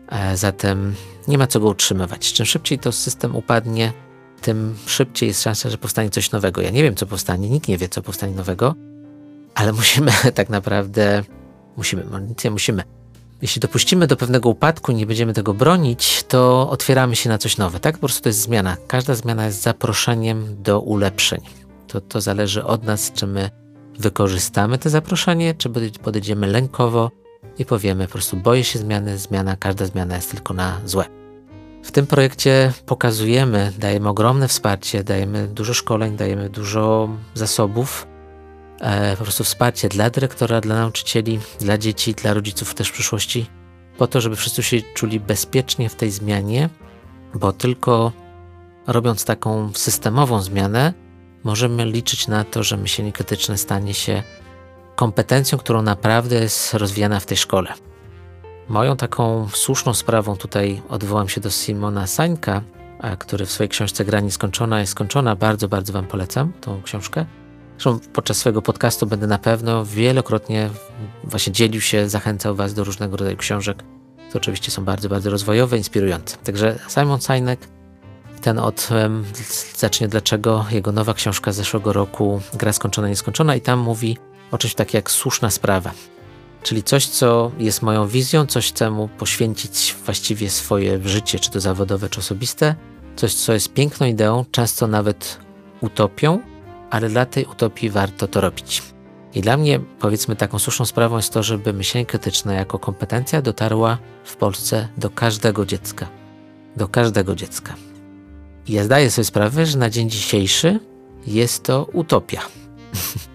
e, zatem nie ma co go utrzymywać. Czym szybciej to system upadnie, tym szybciej jest szansa, że powstanie coś nowego. Ja nie wiem, co powstanie, nikt nie wie, co powstanie nowego, ale musimy tak naprawdę, musimy, nie musimy, jeśli dopuścimy do pewnego upadku i nie będziemy tego bronić, to otwieramy się na coś nowe. Tak? Po prostu to jest zmiana. Każda zmiana jest zaproszeniem do ulepszeń. To, to zależy od nas, czy my wykorzystamy to zaproszenie, czy podejdziemy lękowo i powiemy po prostu boję się zmiany, zmiana, każda zmiana jest tylko na złe. W tym projekcie pokazujemy, dajemy ogromne wsparcie, dajemy dużo szkoleń, dajemy dużo zasobów, e, po prostu wsparcie dla dyrektora, dla nauczycieli, dla dzieci, dla rodziców też w przyszłości, po to, żeby wszyscy się czuli bezpiecznie w tej zmianie, bo tylko robiąc taką systemową zmianę, możemy liczyć na to, że myślenie krytyczne stanie się kompetencją, którą naprawdę jest rozwijana w tej szkole. Moją taką słuszną sprawą tutaj odwołam się do Simona Sańka, który w swojej książce Gra Nieskończona jest skończona. Bardzo, bardzo Wam polecam tą książkę. Zresztą podczas swojego podcastu będę na pewno wielokrotnie właśnie dzielił się, zachęcał Was do różnego rodzaju książek, które oczywiście są bardzo, bardzo rozwojowe, inspirujące. Także Simon Sinek, ten od zacznie dlaczego jego nowa książka z zeszłego roku Gra skończona, nieskończona i tam mówi o czymś takim jak słuszna sprawa. Czyli coś, co jest moją wizją, coś chcę poświęcić właściwie swoje życie, czy to zawodowe, czy osobiste, coś, co jest piękną ideą, często nawet utopią, ale dla tej utopii warto to robić. I dla mnie, powiedzmy, taką słuszną sprawą jest to, żeby myślenie krytyczne jako kompetencja dotarła w Polsce do każdego dziecka. Do każdego dziecka. Ja zdaję sobie sprawę, że na dzień dzisiejszy jest to utopia.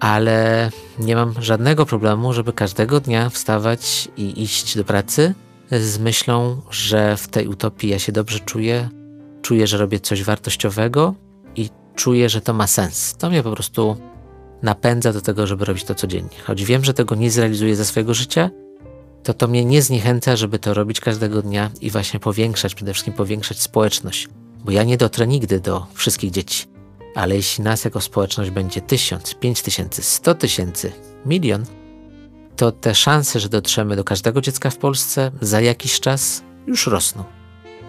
ale nie mam żadnego problemu, żeby każdego dnia wstawać i iść do pracy z myślą, że w tej utopii ja się dobrze czuję, czuję, że robię coś wartościowego i czuję, że to ma sens. To mnie po prostu napędza do tego, żeby robić to codziennie. Choć wiem, że tego nie zrealizuję ze swojego życia, to to mnie nie zniechęca, żeby to robić każdego dnia i właśnie powiększać, przede wszystkim powiększać społeczność. Bo ja nie dotrę nigdy do wszystkich dzieci. Ale jeśli nas jako społeczność będzie tysiąc, pięć tysięcy, sto tysięcy, milion, to te szanse, że dotrzemy do każdego dziecka w Polsce za jakiś czas już rosną.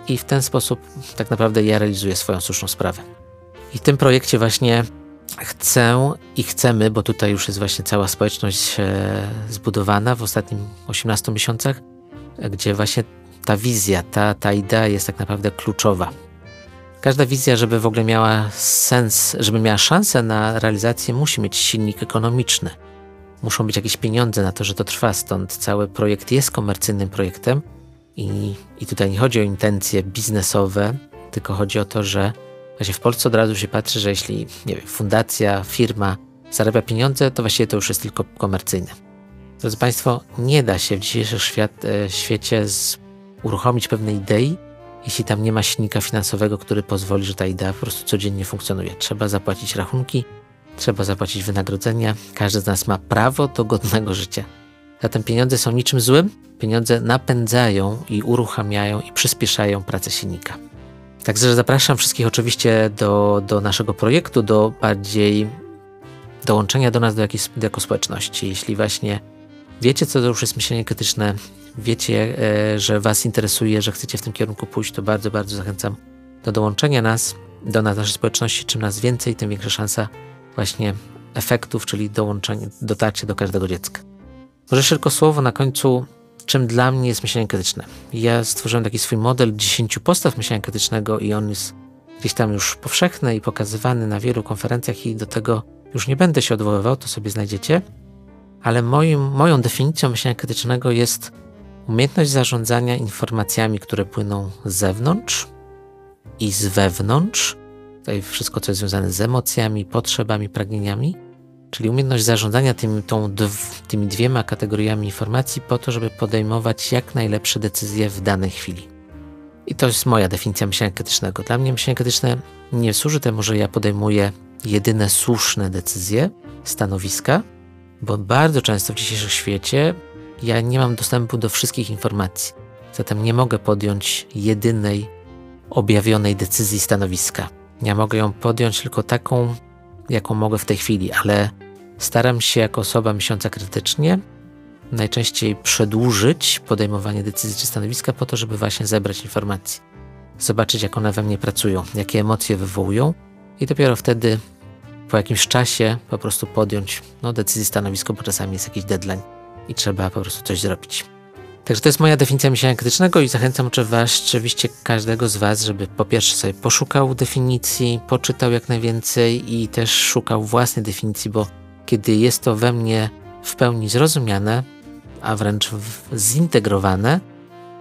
I w ten sposób tak naprawdę ja realizuję swoją słuszną sprawę. I w tym projekcie właśnie chcę i chcemy, bo tutaj już jest właśnie cała społeczność e, zbudowana w ostatnim 18 miesiącach, gdzie właśnie ta wizja, ta, ta idea jest tak naprawdę kluczowa. Każda wizja, żeby w ogóle miała sens, żeby miała szansę na realizację, musi mieć silnik ekonomiczny. Muszą być jakieś pieniądze na to, że to trwa, stąd cały projekt jest komercyjnym projektem i, i tutaj nie chodzi o intencje biznesowe, tylko chodzi o to, że właśnie w Polsce od razu się patrzy, że jeśli nie wiem, fundacja, firma zarabia pieniądze, to właściwie to już jest tylko komercyjne. Drodzy Państwo, nie da się w dzisiejszym świat, e, świecie z, uruchomić pewnej idei, jeśli tam nie ma silnika finansowego, który pozwoli, że ta idea po prostu codziennie funkcjonuje. Trzeba zapłacić rachunki, trzeba zapłacić wynagrodzenia. Każdy z nas ma prawo do godnego życia. Zatem pieniądze są niczym złym. Pieniądze napędzają i uruchamiają i przyspieszają pracę silnika. Także zapraszam wszystkich oczywiście do, do naszego projektu, do bardziej dołączenia do nas do jakiejś, jako społeczności. Jeśli właśnie wiecie, co to już jest myślenie krytyczne, wiecie, e, że Was interesuje, że chcecie w tym kierunku pójść, to bardzo, bardzo zachęcam do dołączenia nas do naszej społeczności. Czym nas więcej, tym większa szansa właśnie efektów, czyli dołączenie, dotarcie do każdego dziecka. Może tylko słowo na końcu, czym dla mnie jest myślenie krytyczne. Ja stworzyłem taki swój model 10 postaw myślenia krytycznego i on jest gdzieś tam już powszechny i pokazywany na wielu konferencjach i do tego już nie będę się odwoływał, to sobie znajdziecie. Ale moim, moją definicją myślenia krytycznego jest Umiejętność zarządzania informacjami, które płyną z zewnątrz i z wewnątrz, tutaj wszystko, co jest związane z emocjami, potrzebami, pragnieniami, czyli umiejętność zarządzania tymi, tą, tymi dwiema kategoriami informacji po to, żeby podejmować jak najlepsze decyzje w danej chwili. I to jest moja definicja myślenia krytycznego. Dla mnie myślenie krytyczne nie służy temu, że ja podejmuję jedyne słuszne decyzje, stanowiska, bo bardzo często w dzisiejszym świecie ja nie mam dostępu do wszystkich informacji, zatem nie mogę podjąć jedynej objawionej decyzji stanowiska. Ja mogę ją podjąć tylko taką, jaką mogę w tej chwili, ale staram się jako osoba myśląca krytycznie najczęściej przedłużyć podejmowanie decyzji czy stanowiska po to, żeby właśnie zebrać informacje, zobaczyć jak one we mnie pracują, jakie emocje wywołują i dopiero wtedy po jakimś czasie po prostu podjąć no, decyzję stanowisko, bo czasami jest jakiś deadline i trzeba po prostu coś zrobić. Także to jest moja definicja myślenia krytycznego i zachęcam oczywiście każdego z Was, żeby po pierwsze sobie poszukał definicji, poczytał jak najwięcej i też szukał własnej definicji, bo kiedy jest to we mnie w pełni zrozumiane, a wręcz zintegrowane,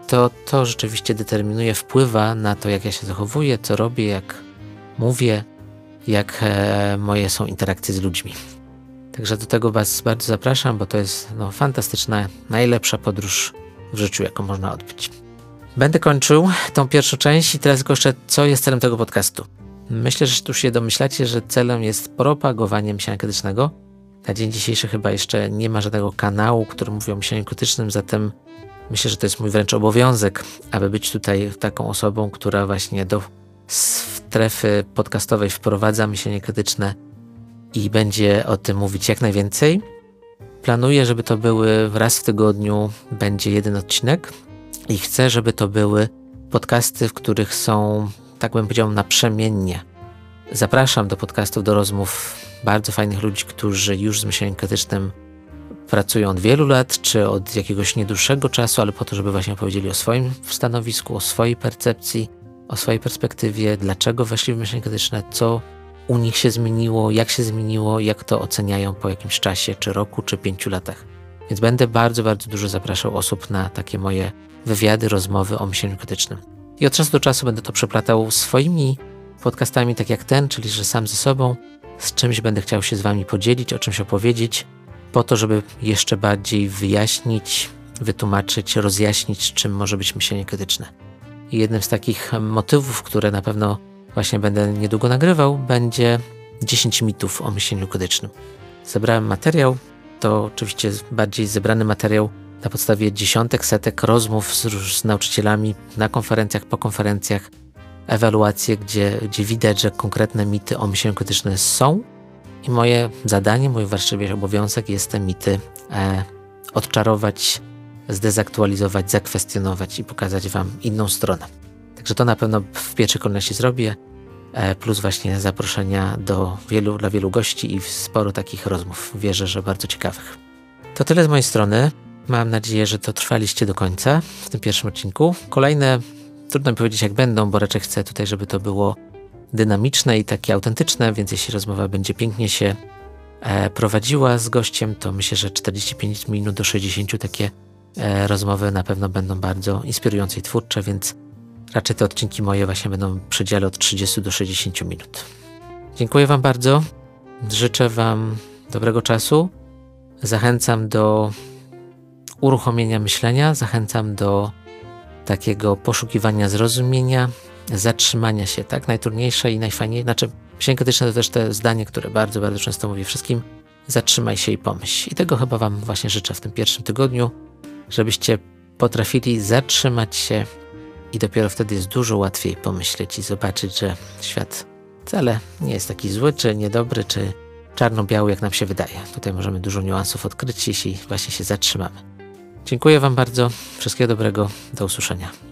to to rzeczywiście determinuje, wpływa na to, jak ja się zachowuję, co robię, jak mówię, jak e, moje są interakcje z ludźmi. Także do tego Was bardzo zapraszam, bo to jest no, fantastyczna, najlepsza podróż w życiu, jaką można odbyć. Będę kończył tą pierwszą część i teraz tylko jeszcze, co jest celem tego podcastu. Myślę, że tu się domyślacie, że celem jest propagowanie myślenia krytycznego. Na dzień dzisiejszy chyba jeszcze nie ma żadnego kanału, który mówi o myśleniu krytycznym, zatem myślę, że to jest mój wręcz obowiązek, aby być tutaj taką osobą, która właśnie do strefy podcastowej wprowadza myślenie krytyczne i będzie o tym mówić jak najwięcej. Planuję, żeby to były raz w tygodniu będzie jeden odcinek i chcę, żeby to były podcasty, w których są, tak bym powiedział, naprzemiennie. Zapraszam do podcastów, do rozmów bardzo fajnych ludzi, którzy już z myśleniem krytycznym pracują od wielu lat, czy od jakiegoś niedłuższego czasu, ale po to, żeby właśnie powiedzieli o swoim stanowisku, o swojej percepcji, o swojej perspektywie, dlaczego weszli w myślenie krytyczne, co u nich się zmieniło, jak się zmieniło, jak to oceniają po jakimś czasie, czy roku, czy pięciu latach. Więc będę bardzo, bardzo dużo zapraszał osób na takie moje wywiady, rozmowy o myśleniu krytycznym. I od czasu do czasu będę to przeplatał swoimi podcastami, tak jak ten, czyli że sam ze sobą, z czymś będę chciał się z Wami podzielić, o czymś opowiedzieć, po to, żeby jeszcze bardziej wyjaśnić, wytłumaczyć, rozjaśnić, czym może być myślenie krytyczne. I jednym z takich motywów, które na pewno właśnie będę niedługo nagrywał, będzie 10 mitów o myśleniu krytycznym. Zebrałem materiał, to oczywiście bardziej zebrany materiał na podstawie dziesiątek, setek rozmów z, z nauczycielami na konferencjach, po konferencjach, ewaluacje, gdzie, gdzie widać, że konkretne mity o myśleniu krytycznym są. I moje zadanie, mój właściwie obowiązek jest te mity e, odczarować, zdezaktualizować, zakwestionować i pokazać Wam inną stronę. Także to na pewno w pierwszej kolejności zrobię, e, plus właśnie zaproszenia do wielu, dla wielu gości i sporo takich rozmów. Wierzę, że bardzo ciekawych. To tyle z mojej strony. Mam nadzieję, że to trwaliście do końca w tym pierwszym odcinku. Kolejne, trudno mi powiedzieć jak będą, bo raczej chcę tutaj, żeby to było dynamiczne i takie autentyczne, więc jeśli rozmowa będzie pięknie się e, prowadziła z gościem, to myślę, że 45 minut do 60 takie e, rozmowy na pewno będą bardzo inspirujące i twórcze, więc raczej te odcinki moje właśnie będą w przedziale od 30 do 60 minut. Dziękuję Wam bardzo. Życzę Wam dobrego czasu. Zachęcam do uruchomienia myślenia, zachęcam do takiego poszukiwania zrozumienia, zatrzymania się, tak? Najtrudniejsze i najfajniejsze, znaczy krytyczne to też te zdanie, które bardzo, bardzo często mówię wszystkim, zatrzymaj się i pomyśl. I tego chyba Wam właśnie życzę w tym pierwszym tygodniu, żebyście potrafili zatrzymać się i dopiero wtedy jest dużo łatwiej pomyśleć i zobaczyć, że świat wcale nie jest taki zły, czy niedobry, czy czarno-biały, jak nam się wydaje. Tutaj możemy dużo niuansów odkryć, jeśli właśnie się zatrzymamy. Dziękuję Wam bardzo. Wszystkiego dobrego. Do usłyszenia.